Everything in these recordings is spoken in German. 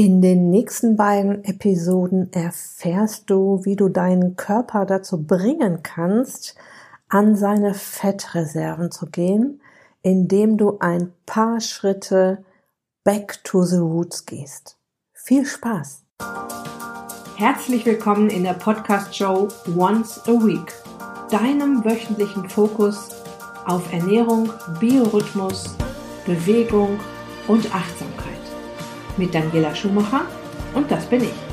In den nächsten beiden Episoden erfährst du, wie du deinen Körper dazu bringen kannst, an seine Fettreserven zu gehen, indem du ein paar Schritte back to the roots gehst. Viel Spaß! Herzlich willkommen in der Podcast-Show Once a Week, deinem wöchentlichen Fokus auf Ernährung, Biorhythmus, Bewegung und Achtsamkeit mit Daniela Schumacher und das bin ich.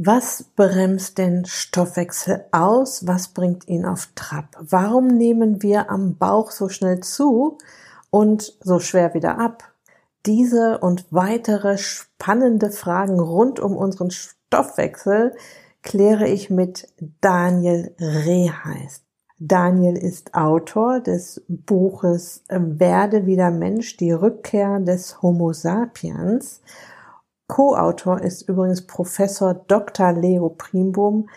Was bremst den Stoffwechsel aus? Was bringt ihn auf Trab? Warum nehmen wir am Bauch so schnell zu und so schwer wieder ab? Diese und weitere spannende Fragen rund um unseren Stoffwechsel kläre ich mit Daniel Reheist. Daniel ist Autor des Buches Werde wieder Mensch, die Rückkehr des Homo sapiens. Co-Autor ist übrigens Professor Dr. Leo Primbum,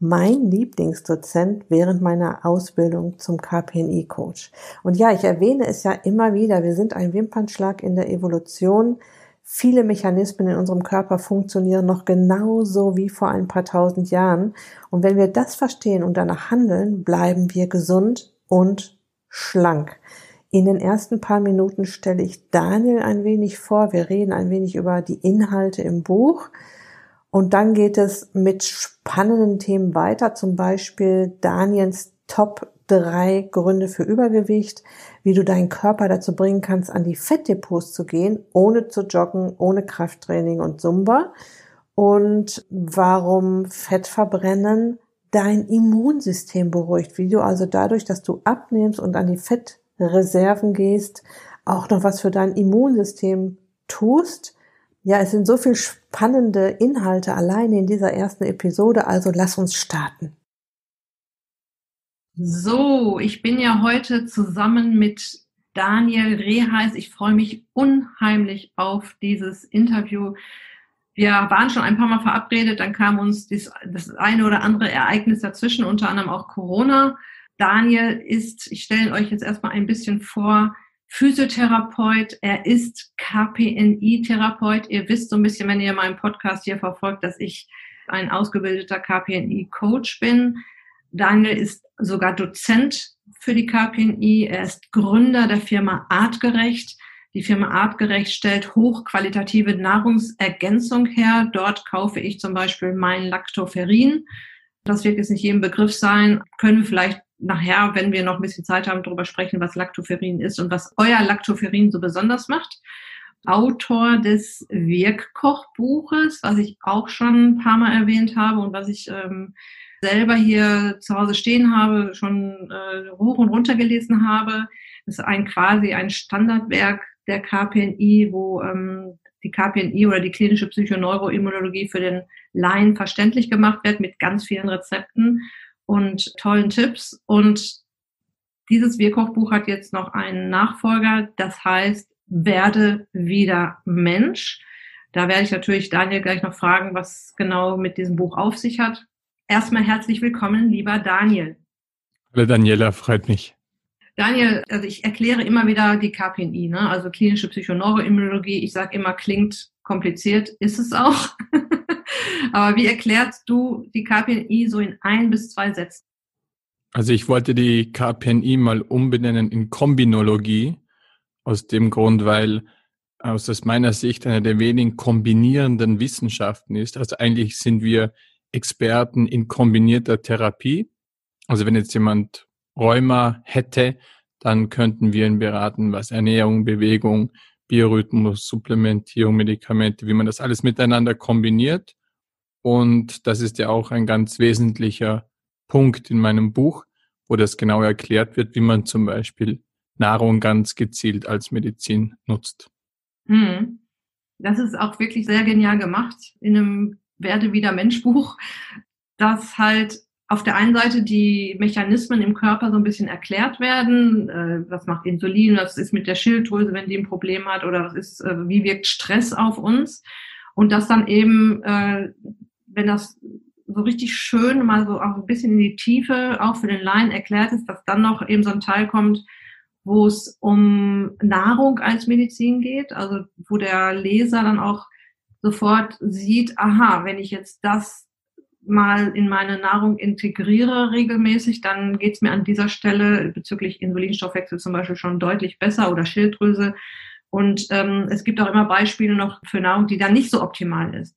mein Lieblingsdozent während meiner Ausbildung zum KPNI-Coach. Und ja, ich erwähne es ja immer wieder, wir sind ein Wimpernschlag in der Evolution. Viele Mechanismen in unserem Körper funktionieren noch genauso wie vor ein paar tausend Jahren. Und wenn wir das verstehen und danach handeln, bleiben wir gesund und schlank. In den ersten paar Minuten stelle ich Daniel ein wenig vor. Wir reden ein wenig über die Inhalte im Buch. Und dann geht es mit spannenden Themen weiter, zum Beispiel Daniels Top drei Gründe für Übergewicht, wie du deinen Körper dazu bringen kannst, an die Fettdepots zu gehen, ohne zu joggen, ohne Krafttraining und Zumba. Und warum Fettverbrennen dein Immunsystem beruhigt, wie du also dadurch, dass du abnimmst und an die Fettreserven gehst, auch noch was für dein Immunsystem tust ja, es sind so viel spannende Inhalte alleine in dieser ersten Episode, also lass uns starten. So, ich bin ja heute zusammen mit Daniel Reheis. Ich freue mich unheimlich auf dieses Interview. Wir waren schon ein paar Mal verabredet, dann kam uns das, das eine oder andere Ereignis dazwischen, unter anderem auch Corona. Daniel ist, ich stelle euch jetzt erstmal ein bisschen vor, Physiotherapeut, er ist KPNI-Therapeut. Ihr wisst so ein bisschen, wenn ihr meinen Podcast hier verfolgt, dass ich ein ausgebildeter KPNI-Coach bin. Daniel ist sogar Dozent für die KPNI. Er ist Gründer der Firma Artgerecht. Die Firma Artgerecht stellt hochqualitative Nahrungsergänzung her. Dort kaufe ich zum Beispiel mein Lactoferrin. Das wird jetzt nicht jedem Begriff sein. Können vielleicht nachher, wenn wir noch ein bisschen Zeit haben, darüber sprechen, was Lactoferrin ist und was euer Lactoferrin so besonders macht. Autor des Wirkkochbuches, was ich auch schon ein paar Mal erwähnt habe und was ich ähm, selber hier zu Hause stehen habe, schon äh, hoch und runter gelesen habe. Das ist ein quasi ein Standardwerk der KPNI, wo ähm, die KPNI oder die klinische Psychoneuroimmunologie für den Laien verständlich gemacht wird mit ganz vielen Rezepten und tollen Tipps. Und dieses Wirkkochbuch hat jetzt noch einen Nachfolger, das heißt Werde wieder Mensch. Da werde ich natürlich Daniel gleich noch fragen, was genau mit diesem Buch auf sich hat. Erstmal herzlich willkommen, lieber Daniel. Hallo Daniela, freut mich. Daniel, also ich erkläre immer wieder die KPNI, ne? also klinische Psychoneuroimmunologie. Ich sage immer, klingt kompliziert, ist es auch. Aber wie erklärst du die KPNI so in ein bis zwei Sätzen? Also ich wollte die KPNI mal umbenennen in Kombinologie, aus dem Grund, weil aus meiner Sicht eine der wenigen kombinierenden Wissenschaften ist. Also eigentlich sind wir Experten in kombinierter Therapie. Also wenn jetzt jemand Rheuma hätte, dann könnten wir ihn beraten, was Ernährung, Bewegung, Biorhythmus, Supplementierung, Medikamente, wie man das alles miteinander kombiniert. Und das ist ja auch ein ganz wesentlicher Punkt in meinem Buch, wo das genau erklärt wird, wie man zum Beispiel Nahrung ganz gezielt als Medizin nutzt. Hm. Das ist auch wirklich sehr genial gemacht in einem Werde wieder Mensch Buch, dass halt auf der einen Seite die Mechanismen im Körper so ein bisschen erklärt werden. Äh, was macht Insulin? Was ist mit der Schilddrüse, wenn die ein Problem hat? Oder was ist, äh, wie wirkt Stress auf uns? Und das dann eben, äh, wenn das so richtig schön mal so auch ein bisschen in die Tiefe auch für den Laien erklärt ist, dass dann noch eben so ein Teil kommt, wo es um Nahrung als Medizin geht, also wo der Leser dann auch sofort sieht, aha, wenn ich jetzt das mal in meine Nahrung integriere regelmäßig, dann geht es mir an dieser Stelle bezüglich Insulinstoffwechsel zum Beispiel schon deutlich besser oder Schilddrüse. Und ähm, es gibt auch immer Beispiele noch für Nahrung, die dann nicht so optimal ist.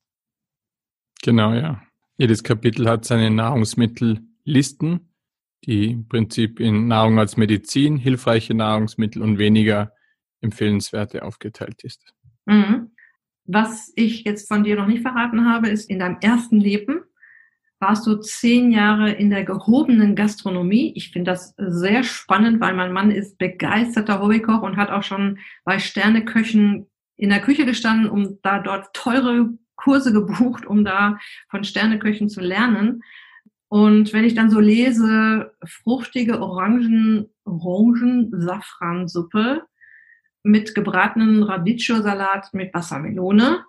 Genau, ja. Jedes Kapitel hat seine Nahrungsmittellisten, die im Prinzip in Nahrung als Medizin, hilfreiche Nahrungsmittel und weniger empfehlenswerte aufgeteilt ist. Mhm. Was ich jetzt von dir noch nicht verraten habe, ist in deinem ersten Leben warst du zehn Jahre in der gehobenen Gastronomie. Ich finde das sehr spannend, weil mein Mann ist begeisterter Hobbykoch und hat auch schon bei Sterneköchen in der Küche gestanden, um da dort teure Kurse gebucht, um da von Sterneköchen zu lernen. Und wenn ich dann so lese, fruchtige Orangen, Orangen-Safransuppe mit gebratenen Radicchio-Salat mit Wassermelone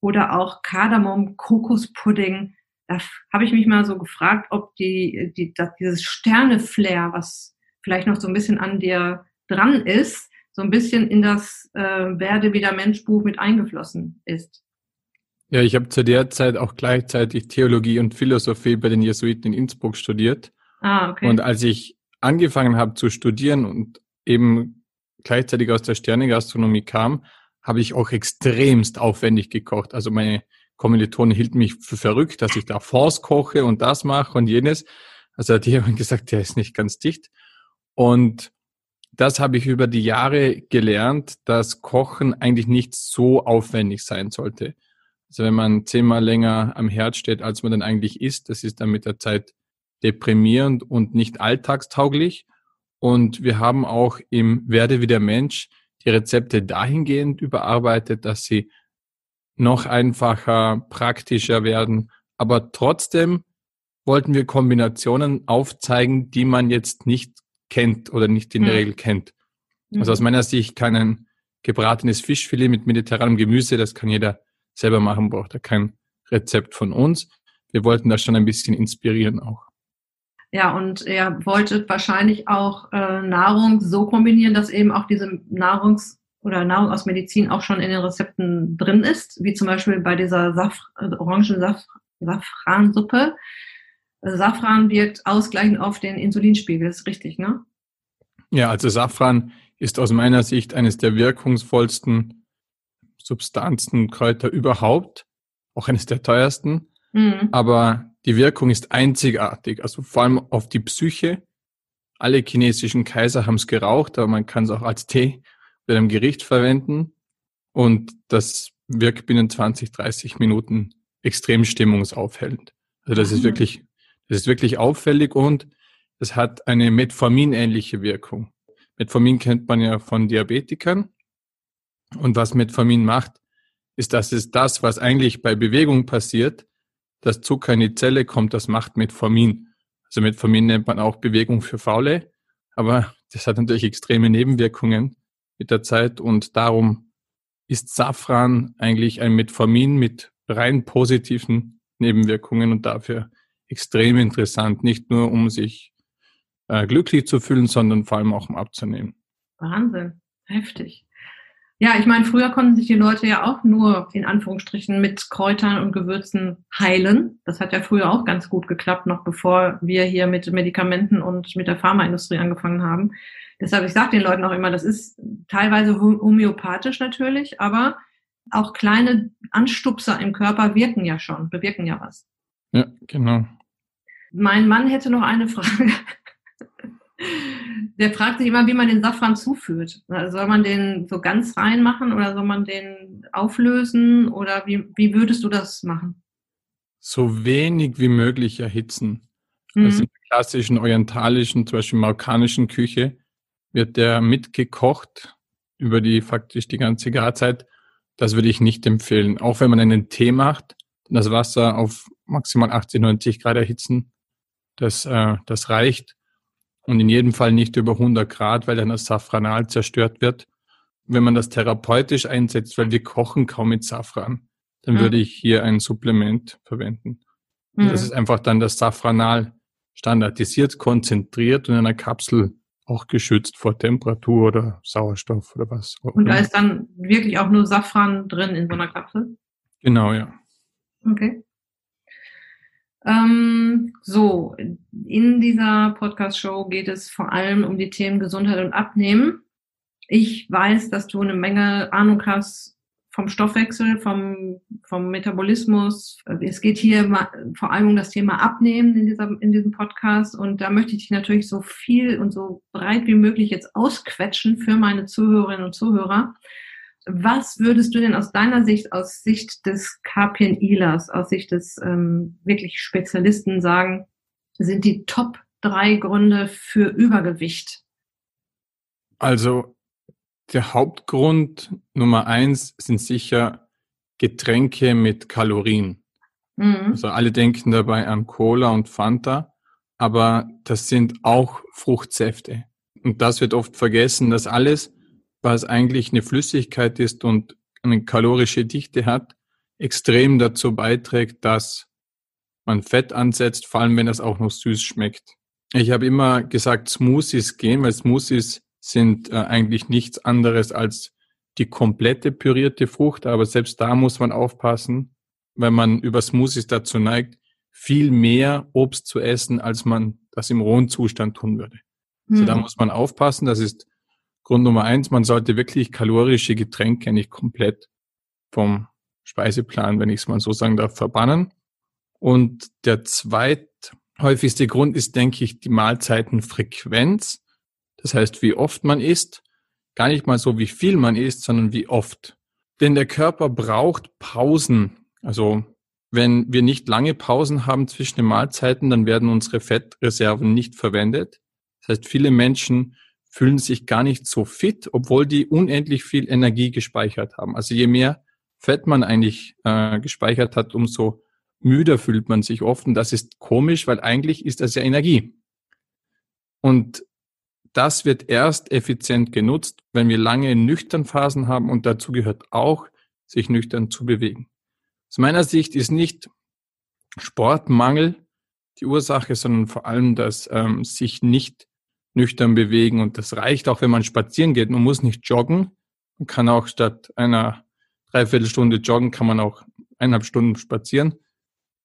oder auch Kardamom-Kokospudding, da habe ich mich mal so gefragt, ob die, die, das, dieses Sterne-Flair, was vielleicht noch so ein bisschen an dir dran ist, so ein bisschen in das äh, Werde wieder Mensch Buch mit eingeflossen ist. Ja, ich habe zu der Zeit auch gleichzeitig Theologie und Philosophie bei den Jesuiten in Innsbruck studiert. Ah, okay. Und als ich angefangen habe zu studieren und eben gleichzeitig aus der Sternegastronomie kam, habe ich auch extremst aufwendig gekocht. Also meine Kommilitonen hielten mich für verrückt, dass ich da Force koche und das mache und jenes. Also die haben gesagt, der ist nicht ganz dicht. Und das habe ich über die Jahre gelernt, dass Kochen eigentlich nicht so aufwendig sein sollte. Also wenn man zehnmal länger am Herd steht, als man dann eigentlich isst, das ist dann mit der Zeit deprimierend und nicht alltagstauglich. Und wir haben auch im Werde wie der Mensch die Rezepte dahingehend überarbeitet, dass sie noch einfacher, praktischer werden. Aber trotzdem wollten wir Kombinationen aufzeigen, die man jetzt nicht kennt oder nicht in der mhm. Regel kennt. Also aus mhm. meiner Sicht kann ein gebratenes Fischfilet mit mediterranem Gemüse, das kann jeder selber machen, braucht er kein Rezept von uns. Wir wollten das schon ein bisschen inspirieren auch. Ja, und ihr wolltet wahrscheinlich auch äh, Nahrung so kombinieren, dass eben auch diese Nahrungs- oder Nahrung aus Medizin auch schon in den Rezepten drin ist, wie zum Beispiel bei dieser Saf orangen Saf Safransuppe. Safran wirkt ausgleichend auf den Insulinspiegel, ist richtig, ne? Ja, also Safran ist aus meiner Sicht eines der wirkungsvollsten Substanzen, Kräuter überhaupt, auch eines der teuersten. Mhm. Aber die Wirkung ist einzigartig, also vor allem auf die Psyche. Alle chinesischen Kaiser haben es geraucht, aber man kann es auch als Tee bei einem Gericht verwenden und das wirkt binnen 20, 30 Minuten extrem stimmungsaufhellend. Also das ist wirklich, das ist wirklich auffällig und es hat eine Metformin-ähnliche Wirkung. Metformin kennt man ja von Diabetikern. Und was Metformin macht, ist, dass es das, was eigentlich bei Bewegung passiert, dass Zucker in die Zelle kommt, das macht Metformin. Also Metformin nennt man auch Bewegung für Faule, aber das hat natürlich extreme Nebenwirkungen mit der Zeit und darum ist Safran eigentlich ein Metformin mit rein positiven Nebenwirkungen und dafür extrem interessant, nicht nur um sich äh, glücklich zu fühlen, sondern vor allem auch um abzunehmen. Wahnsinn, heftig. Ja, ich meine, früher konnten sich die Leute ja auch nur in Anführungsstrichen mit Kräutern und Gewürzen heilen. Das hat ja früher auch ganz gut geklappt, noch bevor wir hier mit Medikamenten und mit der Pharmaindustrie angefangen haben. Deshalb, ich sage den Leuten auch immer, das ist teilweise homöopathisch natürlich, aber auch kleine Anstupser im Körper wirken ja schon, bewirken ja was. Ja, genau. Mein Mann hätte noch eine Frage. Der fragt sich immer, wie man den Safran zuführt. Soll man den so ganz reinmachen oder soll man den auflösen oder wie, wie würdest du das machen? So wenig wie möglich erhitzen. Mhm. Also in der klassischen orientalischen, zum Beispiel marokkanischen Küche, wird der mitgekocht über die faktisch die ganze Garzeit. Das würde ich nicht empfehlen. Auch wenn man einen Tee macht, das Wasser auf maximal 80, 90 Grad erhitzen. Das, äh, das reicht. Und in jedem Fall nicht über 100 Grad, weil dann das Safranal zerstört wird. Wenn man das therapeutisch einsetzt, weil wir kochen kaum mit Safran, dann mhm. würde ich hier ein Supplement verwenden. Mhm. Das ist einfach dann das Safranal standardisiert, konzentriert und in einer Kapsel auch geschützt vor Temperatur oder Sauerstoff oder was. Und da ist dann wirklich auch nur Safran drin in so einer Kapsel? Genau, ja. Okay. Ähm, so, in dieser Podcast-Show geht es vor allem um die Themen Gesundheit und Abnehmen. Ich weiß, dass du eine Menge Ahnung hast vom Stoffwechsel, vom, vom Metabolismus. Es geht hier vor allem um das Thema Abnehmen in, dieser, in diesem Podcast. Und da möchte ich dich natürlich so viel und so breit wie möglich jetzt ausquetschen für meine Zuhörerinnen und Zuhörer. Was würdest du denn aus deiner Sicht, aus Sicht des KPNIlers, aus Sicht des ähm, wirklich Spezialisten sagen, sind die Top drei Gründe für Übergewicht? Also der Hauptgrund Nummer eins sind sicher Getränke mit Kalorien. Mhm. Also alle denken dabei an Cola und Fanta, aber das sind auch Fruchtsäfte. Und das wird oft vergessen, dass alles, was eigentlich eine Flüssigkeit ist und eine kalorische Dichte hat, extrem dazu beiträgt, dass man Fett ansetzt, vor allem wenn das auch noch süß schmeckt. Ich habe immer gesagt, Smoothies gehen, weil Smoothies sind äh, eigentlich nichts anderes als die komplette pürierte Frucht, aber selbst da muss man aufpassen, wenn man über Smoothies dazu neigt, viel mehr Obst zu essen, als man das im rohen Zustand tun würde. Mhm. Also da hm. muss man aufpassen, das ist Grund Nummer eins, man sollte wirklich kalorische Getränke nicht komplett vom Speiseplan, wenn ich es mal so sagen darf, verbannen. Und der zweithäufigste Grund ist, denke ich, die Mahlzeitenfrequenz. Das heißt, wie oft man isst, gar nicht mal so, wie viel man isst, sondern wie oft. Denn der Körper braucht Pausen. Also wenn wir nicht lange Pausen haben zwischen den Mahlzeiten, dann werden unsere Fettreserven nicht verwendet. Das heißt, viele Menschen fühlen sich gar nicht so fit, obwohl die unendlich viel Energie gespeichert haben. Also je mehr Fett man eigentlich äh, gespeichert hat, umso müder fühlt man sich oft. Und das ist komisch, weil eigentlich ist das ja Energie. Und das wird erst effizient genutzt, wenn wir lange nüchtern Phasen haben und dazu gehört auch, sich nüchtern zu bewegen. Aus meiner Sicht ist nicht Sportmangel die Ursache, sondern vor allem das ähm, sich nicht nüchtern bewegen und das reicht auch, wenn man spazieren geht. Man muss nicht joggen. Man kann auch statt einer Dreiviertelstunde joggen, kann man auch eineinhalb Stunden spazieren.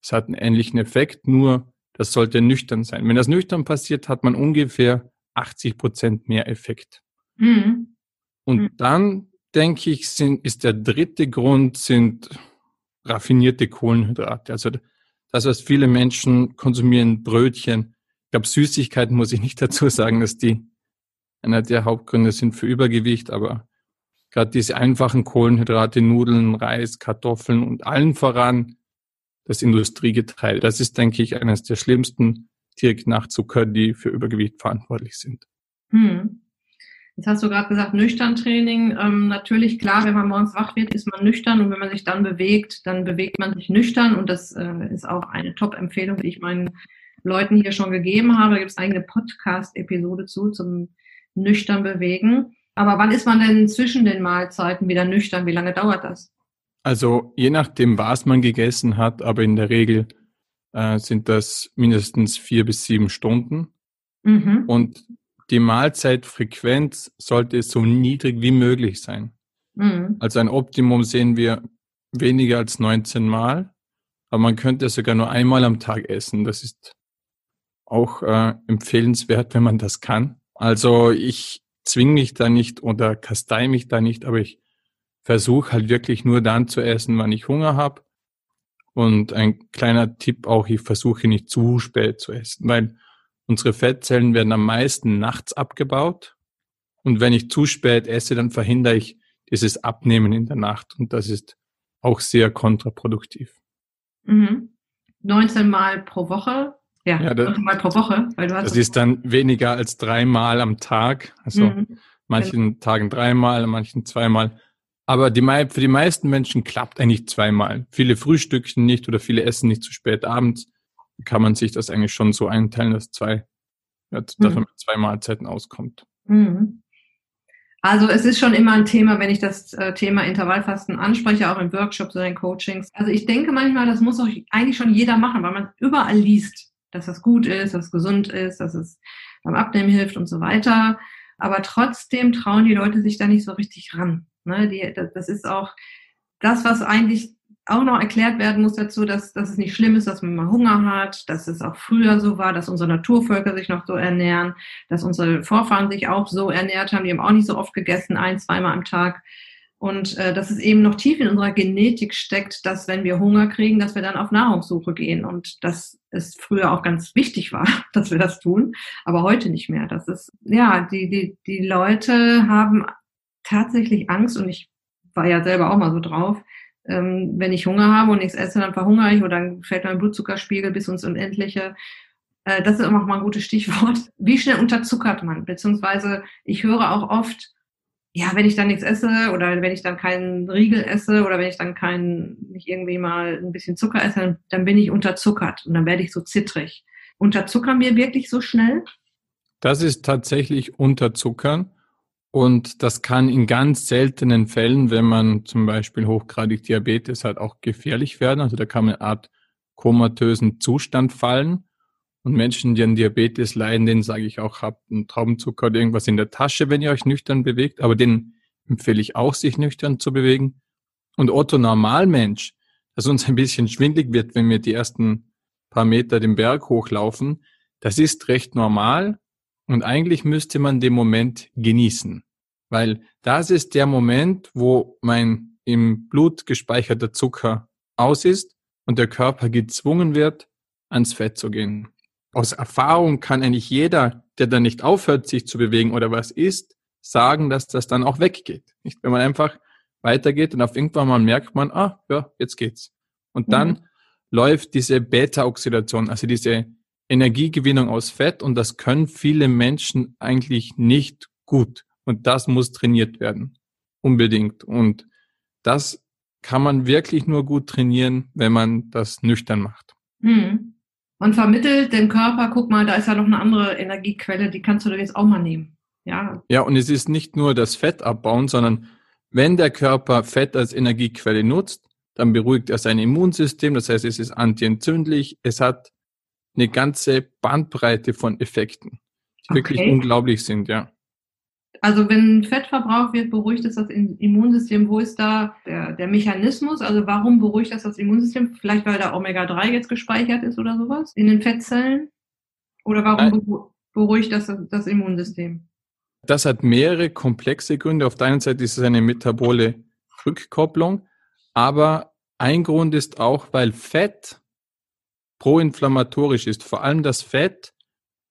Es hat einen ähnlichen Effekt, nur das sollte nüchtern sein. Wenn das nüchtern passiert, hat man ungefähr 80 Prozent mehr Effekt. Mhm. Und mhm. dann denke ich, sind, ist der dritte Grund sind raffinierte Kohlenhydrate. Also das, was viele Menschen konsumieren, Brötchen. Ich glaube, Süßigkeiten muss ich nicht dazu sagen, dass die einer der Hauptgründe sind für Übergewicht, aber gerade diese einfachen Kohlenhydrate, Nudeln, Reis, Kartoffeln und allen voran das Industriegetreide. Das ist, denke ich, eines der schlimmsten direkt nach Zucker, die für Übergewicht verantwortlich sind. Hm. Jetzt hast du gerade gesagt, nüchtern Training. Ähm, natürlich, klar, wenn man morgens wach wird, ist man nüchtern und wenn man sich dann bewegt, dann bewegt man sich nüchtern und das äh, ist auch eine Top-Empfehlung, die ich meinen Leuten hier schon gegeben habe. Da gibt es eine Podcast-Episode zu, zum nüchtern bewegen. Aber wann ist man denn zwischen den Mahlzeiten wieder nüchtern? Wie lange dauert das? Also je nachdem, was man gegessen hat, aber in der Regel äh, sind das mindestens vier bis sieben Stunden. Mhm. Und die Mahlzeitfrequenz sollte so niedrig wie möglich sein. Mhm. Also ein Optimum sehen wir weniger als 19 Mal, aber man könnte sogar nur einmal am Tag essen. Das ist auch äh, empfehlenswert, wenn man das kann. Also ich zwinge mich da nicht oder kastei mich da nicht, aber ich versuche halt wirklich nur dann zu essen, wann ich Hunger habe und ein kleiner Tipp auch, ich versuche nicht zu spät zu essen, weil unsere Fettzellen werden am meisten nachts abgebaut. Und wenn ich zu spät esse, dann verhindere ich dieses Abnehmen in der Nacht. Und das ist auch sehr kontraproduktiv. Mhm. 19 Mal pro Woche. Ja, ja das, 19 Mal pro Woche. Weil du hast das ist dann weniger als dreimal am Tag. Also mhm. manchen genau. Tagen dreimal, manchen zweimal. Aber die, für die meisten Menschen klappt eigentlich zweimal. Viele frühstücken nicht oder viele essen nicht zu spät abends. kann man sich das eigentlich schon so einteilen, dass zwei, dass mhm. man mit zwei Mahlzeiten auskommt. Mhm. Also es ist schon immer ein Thema, wenn ich das äh, Thema Intervallfasten anspreche, auch in Workshops oder in Coachings. Also ich denke manchmal, das muss auch eigentlich schon jeder machen, weil man überall liest, dass das gut ist, dass es gesund ist, dass es beim Abnehmen hilft und so weiter. Aber trotzdem trauen die Leute sich da nicht so richtig ran. Ne? Die, das ist auch das, was eigentlich auch noch erklärt werden muss dazu, dass, dass es nicht schlimm ist, dass man mal Hunger hat, dass es auch früher so war, dass unsere Naturvölker sich noch so ernähren, dass unsere Vorfahren sich auch so ernährt haben, die haben auch nicht so oft gegessen, ein, zweimal am Tag. Und äh, dass es eben noch tief in unserer Genetik steckt, dass wenn wir Hunger kriegen, dass wir dann auf Nahrungssuche gehen. Und dass es früher auch ganz wichtig war, dass wir das tun, aber heute nicht mehr. Das ist, ja, die, die, die Leute haben tatsächlich Angst und ich war ja selber auch mal so drauf, ähm, wenn ich Hunger habe und nichts esse, dann verhungere ich oder dann fällt mein Blutzuckerspiegel bis ins Unendliche. Äh, das ist immer mal ein gutes Stichwort. Wie schnell unterzuckert man? Beziehungsweise ich höre auch oft, ja, wenn ich dann nichts esse oder wenn ich dann keinen Riegel esse oder wenn ich dann keinen, nicht irgendwie mal ein bisschen Zucker esse, dann, dann bin ich unterzuckert und dann werde ich so zittrig. Unterzuckern wir wirklich so schnell? Das ist tatsächlich Unterzuckern. Und das kann in ganz seltenen Fällen, wenn man zum Beispiel hochgradig Diabetes hat, auch gefährlich werden. Also da kann man eine Art komatösen Zustand fallen. Und Menschen, die an Diabetes leiden, denen sage ich auch, habt einen Traubenzucker oder irgendwas in der Tasche, wenn ihr euch nüchtern bewegt. Aber den empfehle ich auch, sich nüchtern zu bewegen. Und Otto Normalmensch, dass uns ein bisschen schwindlig wird, wenn wir die ersten paar Meter den Berg hochlaufen, das ist recht normal. Und eigentlich müsste man den Moment genießen, weil das ist der Moment, wo mein im Blut gespeicherter Zucker aus ist und der Körper gezwungen wird, ans Fett zu gehen. Aus Erfahrung kann eigentlich jeder, der dann nicht aufhört, sich zu bewegen oder was isst, sagen, dass das dann auch weggeht. Nicht? Wenn man einfach weitergeht und auf irgendwann mal merkt man, ah, ja, jetzt geht's. Und dann mhm. läuft diese Beta-Oxidation, also diese Energiegewinnung aus Fett und das können viele Menschen eigentlich nicht gut. Und das muss trainiert werden. Unbedingt. Und das kann man wirklich nur gut trainieren, wenn man das nüchtern macht. Hm. Und vermittelt dem Körper, guck mal, da ist ja noch eine andere Energiequelle, die kannst du doch jetzt auch mal nehmen. Ja. Ja, und es ist nicht nur das Fett abbauen, sondern wenn der Körper Fett als Energiequelle nutzt, dann beruhigt er sein Immunsystem, das heißt, es ist antientzündlich, es hat eine ganze Bandbreite von Effekten, die okay. wirklich unglaublich sind, ja. Also wenn Fett verbraucht wird, beruhigt es das Immunsystem. Wo ist da der, der Mechanismus? Also warum beruhigt das das Immunsystem? Vielleicht weil da Omega-3 jetzt gespeichert ist oder sowas in den Fettzellen? Oder warum beruhigt das das Immunsystem? Das hat mehrere komplexe Gründe. Auf der einen Seite ist es eine metabole Rückkopplung, aber ein Grund ist auch, weil Fett proinflammatorisch ist, vor allem das Fett,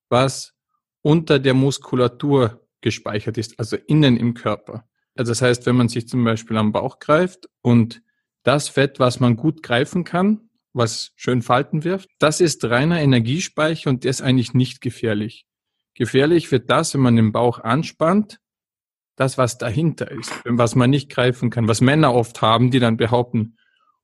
was unter der Muskulatur gespeichert ist, also innen im Körper. Also das heißt, wenn man sich zum Beispiel am Bauch greift und das Fett, was man gut greifen kann, was schön Falten wirft, das ist reiner Energiespeicher und der ist eigentlich nicht gefährlich. Gefährlich wird das, wenn man den Bauch anspannt, das, was dahinter ist, was man nicht greifen kann, was Männer oft haben, die dann behaupten,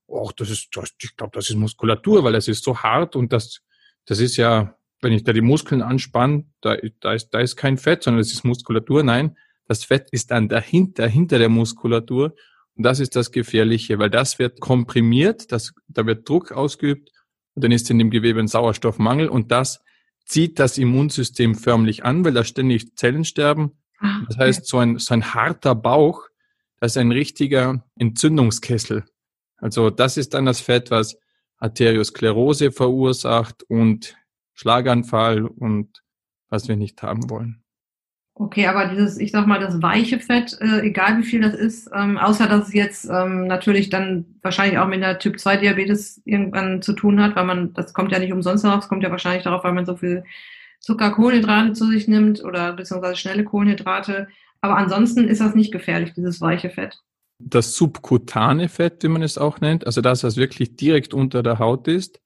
oh, das ist, ich glaube, das ist Muskulatur, weil das ist so hart und das, das ist ja, wenn ich da die Muskeln anspanne, da, da, ist, da ist kein Fett, sondern das ist Muskulatur. Nein, das Fett ist dann dahinter, hinter der Muskulatur. Und das ist das Gefährliche, weil das wird komprimiert, das, da wird Druck ausgeübt und dann ist in dem Gewebe ein Sauerstoffmangel und das zieht das Immunsystem förmlich an, weil da ständig Zellen sterben. Ah, das heißt, so ein, so ein harter Bauch, das ist ein richtiger Entzündungskessel. Also das ist dann das Fett, was Arteriosklerose verursacht und Schlaganfall und was wir nicht haben wollen. Okay, aber dieses, ich sag mal, das weiche Fett, äh, egal wie viel das ist, ähm, außer dass es jetzt ähm, natürlich dann wahrscheinlich auch mit der Typ 2 Diabetes irgendwann zu tun hat, weil man, das kommt ja nicht umsonst darauf, es kommt ja wahrscheinlich darauf, weil man so viel Zucker, Kohlenhydrate zu sich nimmt oder beziehungsweise schnelle Kohlenhydrate. Aber ansonsten ist das nicht gefährlich, dieses weiche Fett das subkutane Fett, wie man es auch nennt, also das, was wirklich direkt unter der Haut ist,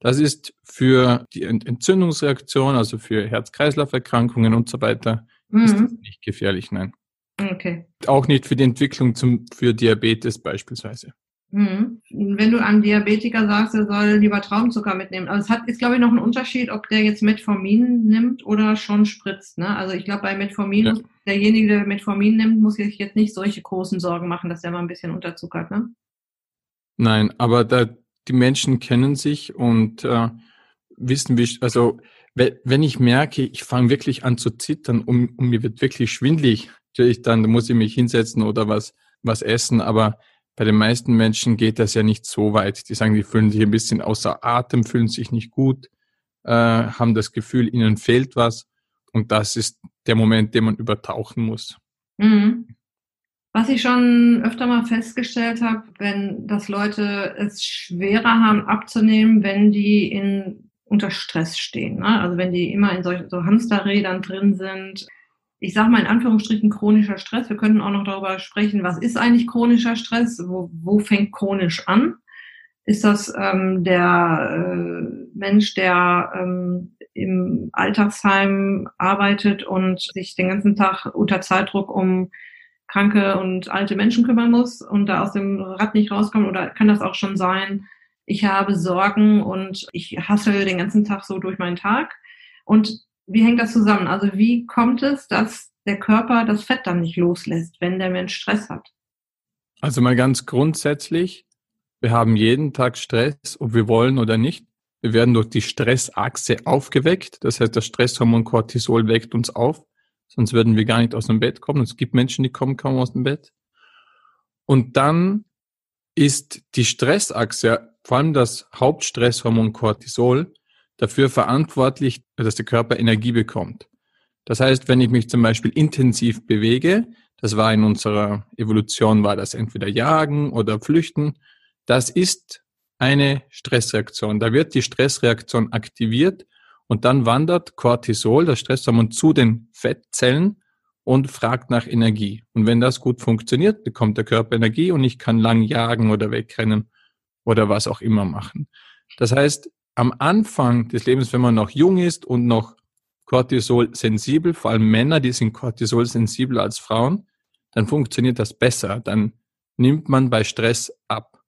das ist für die Entzündungsreaktion, also für Herz-Kreislauf-Erkrankungen und so weiter, mhm. ist das nicht gefährlich, nein. Okay. Auch nicht für die Entwicklung zum, für Diabetes beispielsweise. Mhm. Wenn du einem Diabetiker sagst, er soll lieber Traubenzucker mitnehmen. Also es hat, ist, glaube ich, noch ein Unterschied, ob der jetzt Metformin nimmt oder schon spritzt. Ne? Also ich glaube, bei Metformin, ja. derjenige, der Metformin nimmt, muss sich jetzt nicht solche großen Sorgen machen, dass der mal ein bisschen unterzuckert. Ne? Nein, aber da, die Menschen kennen sich und äh, wissen, wie, also wenn ich merke, ich fange wirklich an zu zittern und, und mir wird wirklich schwindlig, natürlich dann muss ich mich hinsetzen oder was, was essen, aber bei den meisten Menschen geht das ja nicht so weit. Die sagen, die fühlen sich ein bisschen außer Atem, fühlen sich nicht gut, äh, haben das Gefühl, ihnen fehlt was. Und das ist der Moment, den man übertauchen muss. Mhm. Was ich schon öfter mal festgestellt habe, wenn dass Leute es schwerer haben abzunehmen, wenn die in unter Stress stehen. Ne? Also wenn die immer in solchen so Hamsterrädern drin sind, ich sage mal in Anführungsstrichen chronischer Stress. Wir könnten auch noch darüber sprechen, was ist eigentlich chronischer Stress? Wo, wo fängt chronisch an? Ist das ähm, der äh, Mensch, der ähm, im Alltagsheim arbeitet und sich den ganzen Tag unter Zeitdruck um kranke und alte Menschen kümmern muss und da aus dem Rad nicht rauskommt? Oder kann das auch schon sein, ich habe Sorgen und ich hassel den ganzen Tag so durch meinen Tag? Und wie hängt das zusammen? Also wie kommt es, dass der Körper das Fett dann nicht loslässt, wenn der Mensch Stress hat? Also mal ganz grundsätzlich, wir haben jeden Tag Stress, ob wir wollen oder nicht. Wir werden durch die Stressachse aufgeweckt. Das heißt, das Stresshormon Cortisol weckt uns auf. Sonst würden wir gar nicht aus dem Bett kommen. Es gibt Menschen, die kommen kaum aus dem Bett. Und dann ist die Stressachse, vor allem das Hauptstresshormon Cortisol, dafür verantwortlich, dass der Körper Energie bekommt. Das heißt, wenn ich mich zum Beispiel intensiv bewege, das war in unserer Evolution, war das entweder Jagen oder Flüchten, das ist eine Stressreaktion. Da wird die Stressreaktion aktiviert und dann wandert Cortisol, das Stresshormon, zu den Fettzellen und fragt nach Energie. Und wenn das gut funktioniert, bekommt der Körper Energie und ich kann lang jagen oder wegrennen oder was auch immer machen. Das heißt, am Anfang des Lebens, wenn man noch jung ist und noch Cortisol sensibel, vor allem Männer, die sind Cortisol sensibler als Frauen, dann funktioniert das besser. Dann nimmt man bei Stress ab.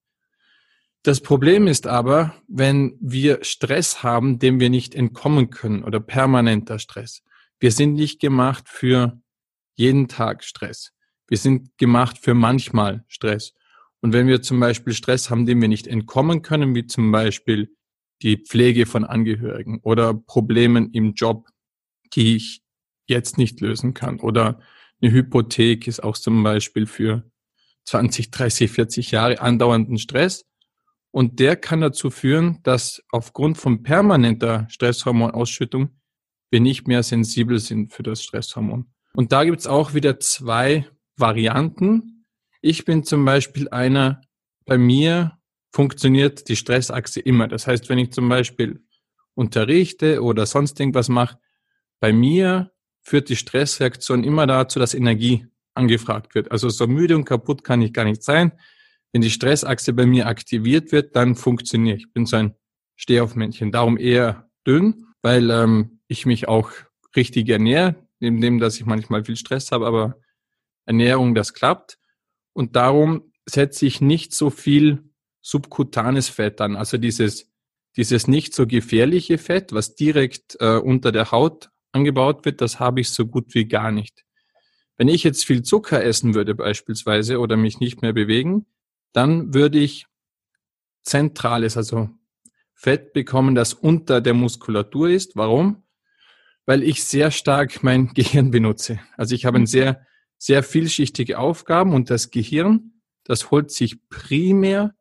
Das Problem ist aber, wenn wir Stress haben, dem wir nicht entkommen können oder permanenter Stress. Wir sind nicht gemacht für jeden Tag Stress. Wir sind gemacht für manchmal Stress. Und wenn wir zum Beispiel Stress haben, dem wir nicht entkommen können, wie zum Beispiel die Pflege von Angehörigen oder Problemen im Job, die ich jetzt nicht lösen kann. Oder eine Hypothek ist auch zum Beispiel für 20, 30, 40 Jahre andauernden Stress. Und der kann dazu führen, dass aufgrund von permanenter Stresshormonausschüttung wir nicht mehr sensibel sind für das Stresshormon. Und da gibt's auch wieder zwei Varianten. Ich bin zum Beispiel einer, bei mir funktioniert die Stressachse immer. Das heißt, wenn ich zum Beispiel unterrichte oder sonst irgendwas mache, bei mir führt die Stressreaktion immer dazu, dass Energie angefragt wird. Also so müde und kaputt kann ich gar nicht sein. Wenn die Stressachse bei mir aktiviert wird, dann funktioniert. Ich bin so ein Stehaufmännchen. Darum eher dünn, weil ähm, ich mich auch richtig ernähre, neben dem, dass ich manchmal viel Stress habe, aber Ernährung, das klappt. Und darum setze ich nicht so viel subkutanes Fett an, also dieses, dieses nicht so gefährliche Fett, was direkt äh, unter der Haut angebaut wird, das habe ich so gut wie gar nicht. Wenn ich jetzt viel Zucker essen würde beispielsweise oder mich nicht mehr bewegen, dann würde ich zentrales, also Fett bekommen, das unter der Muskulatur ist. Warum? Weil ich sehr stark mein Gehirn benutze. Also ich habe ein sehr, sehr vielschichtige Aufgaben und das Gehirn, das holt sich primär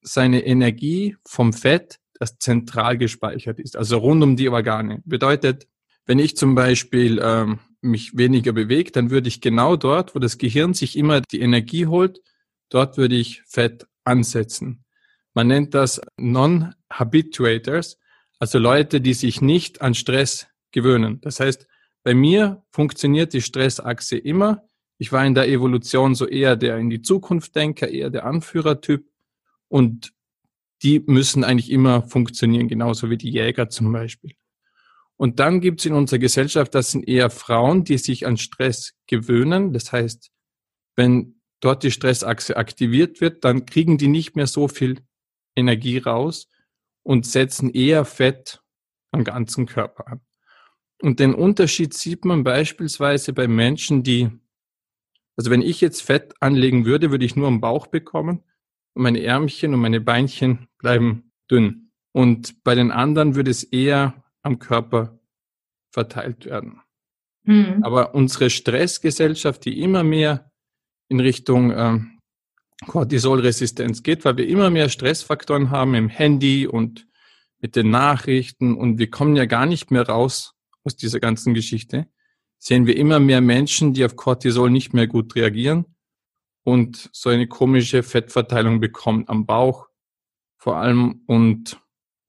seine Energie vom Fett, das zentral gespeichert ist, also rund um die Organe. Bedeutet, wenn ich zum Beispiel ähm, mich weniger bewege, dann würde ich genau dort, wo das Gehirn sich immer die Energie holt, dort würde ich Fett ansetzen. Man nennt das Non-Habituators, also Leute, die sich nicht an Stress gewöhnen. Das heißt, bei mir funktioniert die Stressachse immer. Ich war in der Evolution so eher der in die Zukunft Denker, eher der Anführertyp. Und die müssen eigentlich immer funktionieren, genauso wie die Jäger zum Beispiel. Und dann gibt es in unserer Gesellschaft, das sind eher Frauen, die sich an Stress gewöhnen. Das heißt, wenn dort die Stressachse aktiviert wird, dann kriegen die nicht mehr so viel Energie raus und setzen eher Fett am ganzen Körper an. Und den Unterschied sieht man beispielsweise bei Menschen, die, also wenn ich jetzt Fett anlegen würde, würde ich nur am Bauch bekommen und meine Ärmchen und meine Beinchen bleiben dünn. Und bei den anderen würde es eher am Körper verteilt werden. Mhm. Aber unsere Stressgesellschaft, die immer mehr in Richtung ähm, Cortisolresistenz geht, weil wir immer mehr Stressfaktoren haben im Handy und mit den Nachrichten und wir kommen ja gar nicht mehr raus aus dieser ganzen Geschichte, sehen wir immer mehr Menschen, die auf Cortisol nicht mehr gut reagieren und so eine komische Fettverteilung bekommen am Bauch vor allem und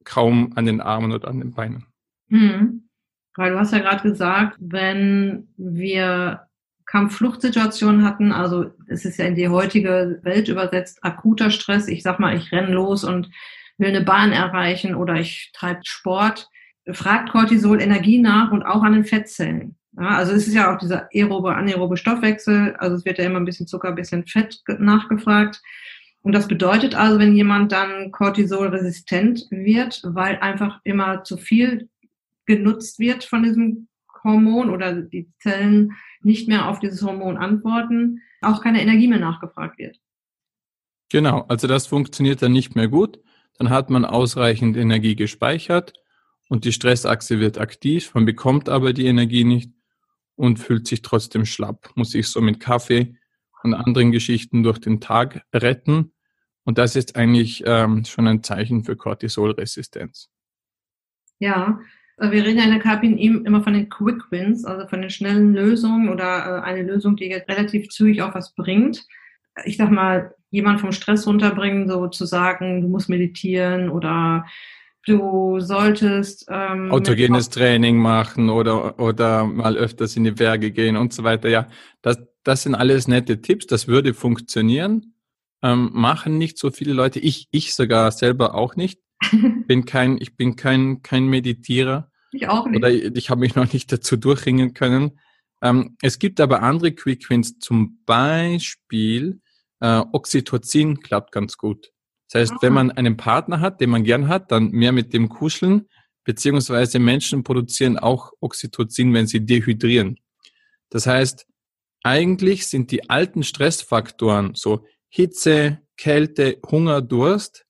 kaum an den Armen oder an den Beinen. Hm. Weil du hast ja gerade gesagt, wenn wir Kampffluchtsituationen hatten, also es ist ja in die heutige Welt übersetzt, akuter Stress, ich sag mal, ich renn los und will eine Bahn erreichen oder ich treibe Sport, fragt Cortisol Energie nach und auch an den Fettzellen. Ja, also es ist ja auch dieser aerobe, anaerobe Stoffwechsel, also es wird ja immer ein bisschen Zucker, ein bisschen Fett nachgefragt. Und das bedeutet also, wenn jemand dann Cortisol-resistent wird, weil einfach immer zu viel genutzt wird von diesem Hormon oder die Zellen nicht mehr auf dieses Hormon antworten, auch keine Energie mehr nachgefragt wird. Genau, also das funktioniert dann nicht mehr gut. Dann hat man ausreichend Energie gespeichert und die Stressachse wird aktiv. Man bekommt aber die Energie nicht und fühlt sich trotzdem schlapp, muss sich so mit Kaffee und anderen Geschichten durch den Tag retten. Und das ist eigentlich ähm, schon ein Zeichen für Cortisolresistenz. Ja, wir reden ja in der KPNI immer von den Quick Wins, also von den schnellen Lösungen oder äh, eine Lösung, die jetzt relativ zügig auch was bringt. Ich sag mal, jemand vom Stress runterbringen, so zu sagen, du musst meditieren oder du solltest ähm, autogenes Training machen oder oder mal öfters in die Berge gehen und so weiter. Ja, das das sind alles nette Tipps. Das würde funktionieren. Ähm, machen nicht so viele Leute. Ich ich sogar selber auch nicht. bin kein ich bin kein kein Meditierer. Ich auch nicht. Oder ich, ich habe mich noch nicht dazu durchringen können. Ähm, es gibt aber andere Quick Wins. Zum Beispiel äh, Oxytocin klappt ganz gut. Das heißt, wenn man einen Partner hat, den man gern hat, dann mehr mit dem kuscheln, beziehungsweise Menschen produzieren auch Oxytocin, wenn sie dehydrieren. Das heißt, eigentlich sind die alten Stressfaktoren, so Hitze, Kälte, Hunger, Durst,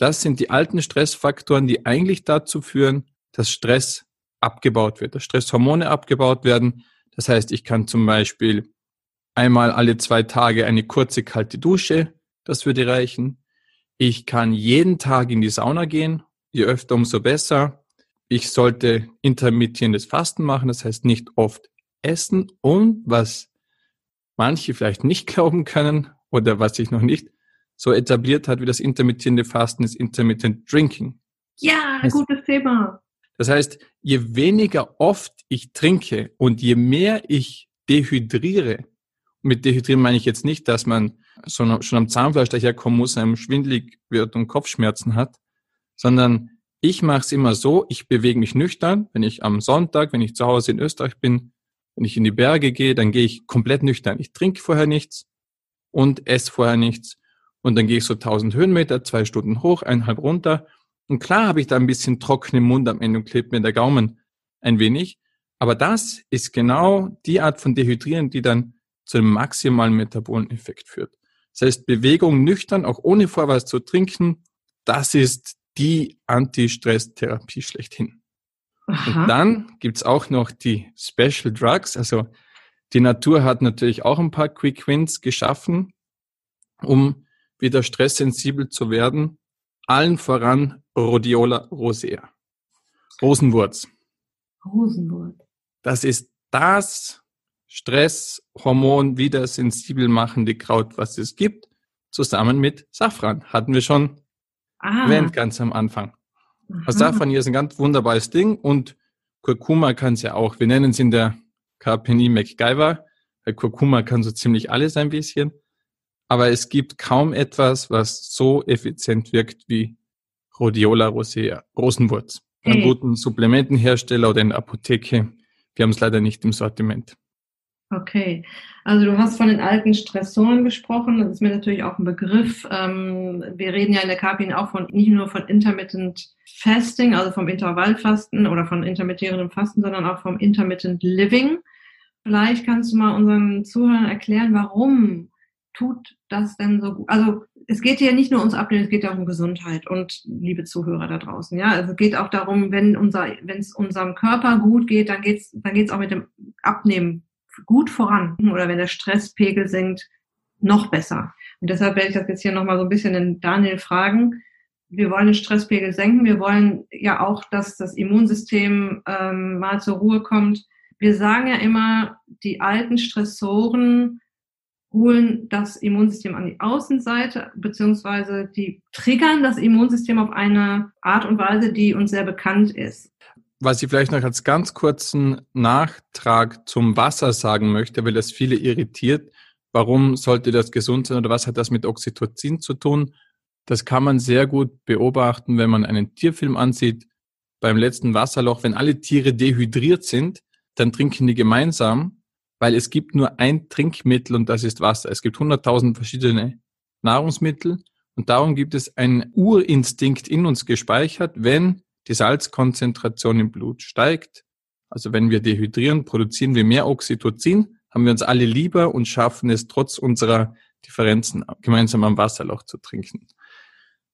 das sind die alten Stressfaktoren, die eigentlich dazu führen, dass Stress abgebaut wird, dass Stresshormone abgebaut werden. Das heißt, ich kann zum Beispiel einmal alle zwei Tage eine kurze kalte Dusche, das würde reichen. Ich kann jeden Tag in die Sauna gehen, je öfter, umso besser. Ich sollte intermittierendes Fasten machen, das heißt nicht oft essen. Und was manche vielleicht nicht glauben können oder was sich noch nicht so etabliert hat wie das intermittierende Fasten, ist Intermittent Drinking. Ja, das, gutes Thema. Das heißt, je weniger oft ich trinke und je mehr ich dehydriere, mit dehydrieren meine ich jetzt nicht, dass man schon, schon am Zahnfleisch daherkommen muss, einem schwindlig wird und Kopfschmerzen hat, sondern ich mache es immer so, ich bewege mich nüchtern. Wenn ich am Sonntag, wenn ich zu Hause in Österreich bin, wenn ich in die Berge gehe, dann gehe ich komplett nüchtern. Ich trinke vorher nichts und esse vorher nichts. Und dann gehe ich so 1000 Höhenmeter, zwei Stunden hoch, eineinhalb runter. Und klar habe ich da ein bisschen trockenen Mund am Ende und klebt mir der Gaumen ein wenig. Aber das ist genau die Art von Dehydrieren, die dann zu einem maximalen metabolen Effekt führt. Das heißt, Bewegung nüchtern, auch ohne vorher zu trinken, das ist die Anti-Stress-Therapie schlechthin. Aha. Und dann gibt's auch noch die Special Drugs. Also die Natur hat natürlich auch ein paar Quick Wins geschaffen, um wieder stresssensibel zu werden. Allen voran Rhodiola rosea. Rosenwurz. Rosenwurz. Das ist das Stresshormon wieder sensibel machende Kraut, was es gibt, zusammen mit Safran. Hatten wir schon ah. erwähnt ganz am Anfang. Also Safran hier ist ein ganz wunderbares Ding und Kurkuma kann es ja auch. Wir nennen es in der KPNI MacGyver, weil Kurkuma kann so ziemlich alles ein bisschen. Aber es gibt kaum etwas, was so effizient wirkt wie Rhodiola rosea, Rosenwurz. Einen guten Supplementenhersteller oder in der Apotheke. Wir haben es leider nicht im Sortiment. Okay, also du hast von den alten Stressoren gesprochen. Das ist mir natürlich auch ein Begriff. Ähm, wir reden ja in der KPN auch von nicht nur von Intermittent Fasting, also vom Intervallfasten oder von intermittierendem Fasten, sondern auch vom Intermittent Living. Vielleicht kannst du mal unseren Zuhörern erklären, warum tut das denn so gut? Also es geht ja nicht nur ums Abnehmen, es geht ja auch um Gesundheit und liebe Zuhörer da draußen. Ja, also es geht auch darum, wenn unser, wenn es unserem Körper gut geht, dann geht's, dann geht's auch mit dem Abnehmen gut voran. Oder wenn der Stresspegel sinkt, noch besser. Und deshalb werde ich das jetzt hier nochmal so ein bisschen den Daniel fragen. Wir wollen den Stresspegel senken. Wir wollen ja auch, dass das Immunsystem ähm, mal zur Ruhe kommt. Wir sagen ja immer, die alten Stressoren holen das Immunsystem an die Außenseite, beziehungsweise die triggern das Immunsystem auf eine Art und Weise, die uns sehr bekannt ist was ich vielleicht noch als ganz kurzen Nachtrag zum Wasser sagen möchte, weil das viele irritiert. Warum sollte das gesund sein oder was hat das mit Oxytocin zu tun? Das kann man sehr gut beobachten, wenn man einen Tierfilm ansieht. Beim letzten Wasserloch, wenn alle Tiere dehydriert sind, dann trinken die gemeinsam, weil es gibt nur ein Trinkmittel und das ist Wasser. Es gibt 100.000 verschiedene Nahrungsmittel und darum gibt es einen Urinstinkt in uns gespeichert, wenn die Salzkonzentration im Blut steigt. Also wenn wir dehydrieren, produzieren wir mehr Oxytocin, haben wir uns alle lieber und schaffen es trotz unserer Differenzen gemeinsam am Wasserloch zu trinken.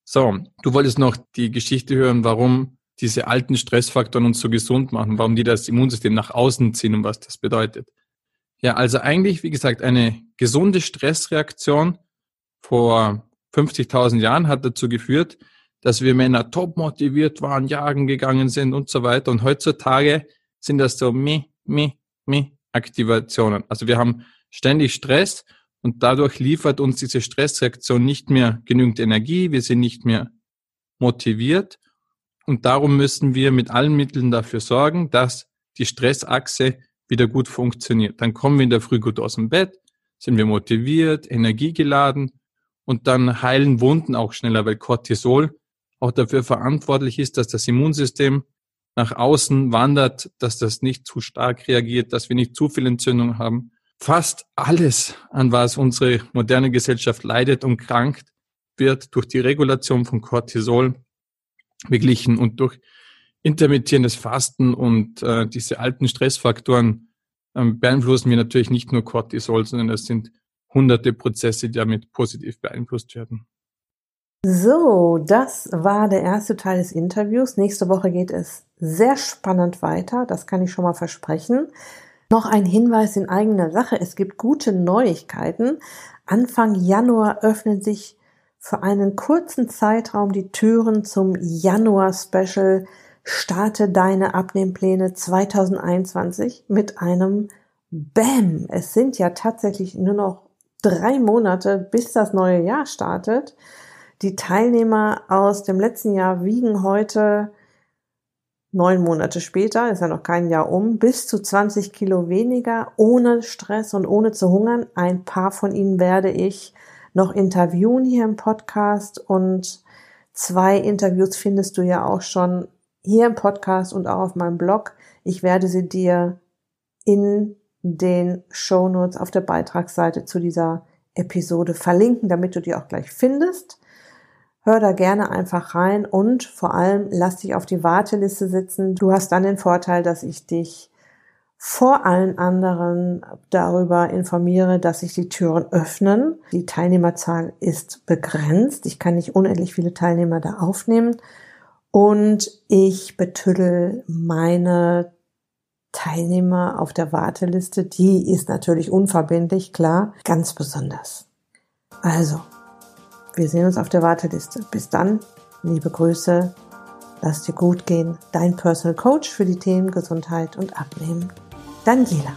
So, du wolltest noch die Geschichte hören, warum diese alten Stressfaktoren uns so gesund machen, warum die das Immunsystem nach außen ziehen und was das bedeutet. Ja, also eigentlich, wie gesagt, eine gesunde Stressreaktion vor 50.000 Jahren hat dazu geführt, dass wir Männer top motiviert waren, jagen gegangen sind und so weiter. Und heutzutage sind das so mi, mi, mi Aktivationen. Also wir haben ständig Stress und dadurch liefert uns diese Stressreaktion nicht mehr genügend Energie. Wir sind nicht mehr motiviert. Und darum müssen wir mit allen Mitteln dafür sorgen, dass die Stressachse wieder gut funktioniert. Dann kommen wir in der Früh gut aus dem Bett, sind wir motiviert, energiegeladen und dann heilen Wunden auch schneller, weil Cortisol auch dafür verantwortlich ist, dass das Immunsystem nach außen wandert, dass das nicht zu stark reagiert, dass wir nicht zu viel Entzündung haben. Fast alles, an was unsere moderne Gesellschaft leidet und krankt, wird durch die Regulation von Cortisol beglichen und durch intermittierendes Fasten und äh, diese alten Stressfaktoren ähm, beeinflussen wir natürlich nicht nur Cortisol, sondern es sind hunderte Prozesse, die damit positiv beeinflusst werden. So, das war der erste Teil des Interviews. Nächste Woche geht es sehr spannend weiter. Das kann ich schon mal versprechen. Noch ein Hinweis in eigener Sache. Es gibt gute Neuigkeiten. Anfang Januar öffnen sich für einen kurzen Zeitraum die Türen zum Januar-Special Starte deine Abnehmpläne 2021 mit einem Bam. Es sind ja tatsächlich nur noch drei Monate, bis das neue Jahr startet. Die Teilnehmer aus dem letzten Jahr wiegen heute neun Monate später, ist ja noch kein Jahr um, bis zu 20 Kilo weniger, ohne Stress und ohne zu hungern. Ein paar von ihnen werde ich noch interviewen hier im Podcast und zwei Interviews findest du ja auch schon hier im Podcast und auch auf meinem Blog. Ich werde sie dir in den Show Notes auf der Beitragsseite zu dieser Episode verlinken, damit du die auch gleich findest. Hör da gerne einfach rein und vor allem lass dich auf die Warteliste sitzen. Du hast dann den Vorteil, dass ich dich vor allen anderen darüber informiere, dass sich die Türen öffnen. Die Teilnehmerzahl ist begrenzt. Ich kann nicht unendlich viele Teilnehmer da aufnehmen. Und ich betüdel meine Teilnehmer auf der Warteliste. Die ist natürlich unverbindlich, klar, ganz besonders. Also, wir sehen uns auf der Warteliste. Bis dann, liebe Grüße, lass dir gut gehen. Dein Personal Coach für die Themen Gesundheit und Abnehmen, Daniela.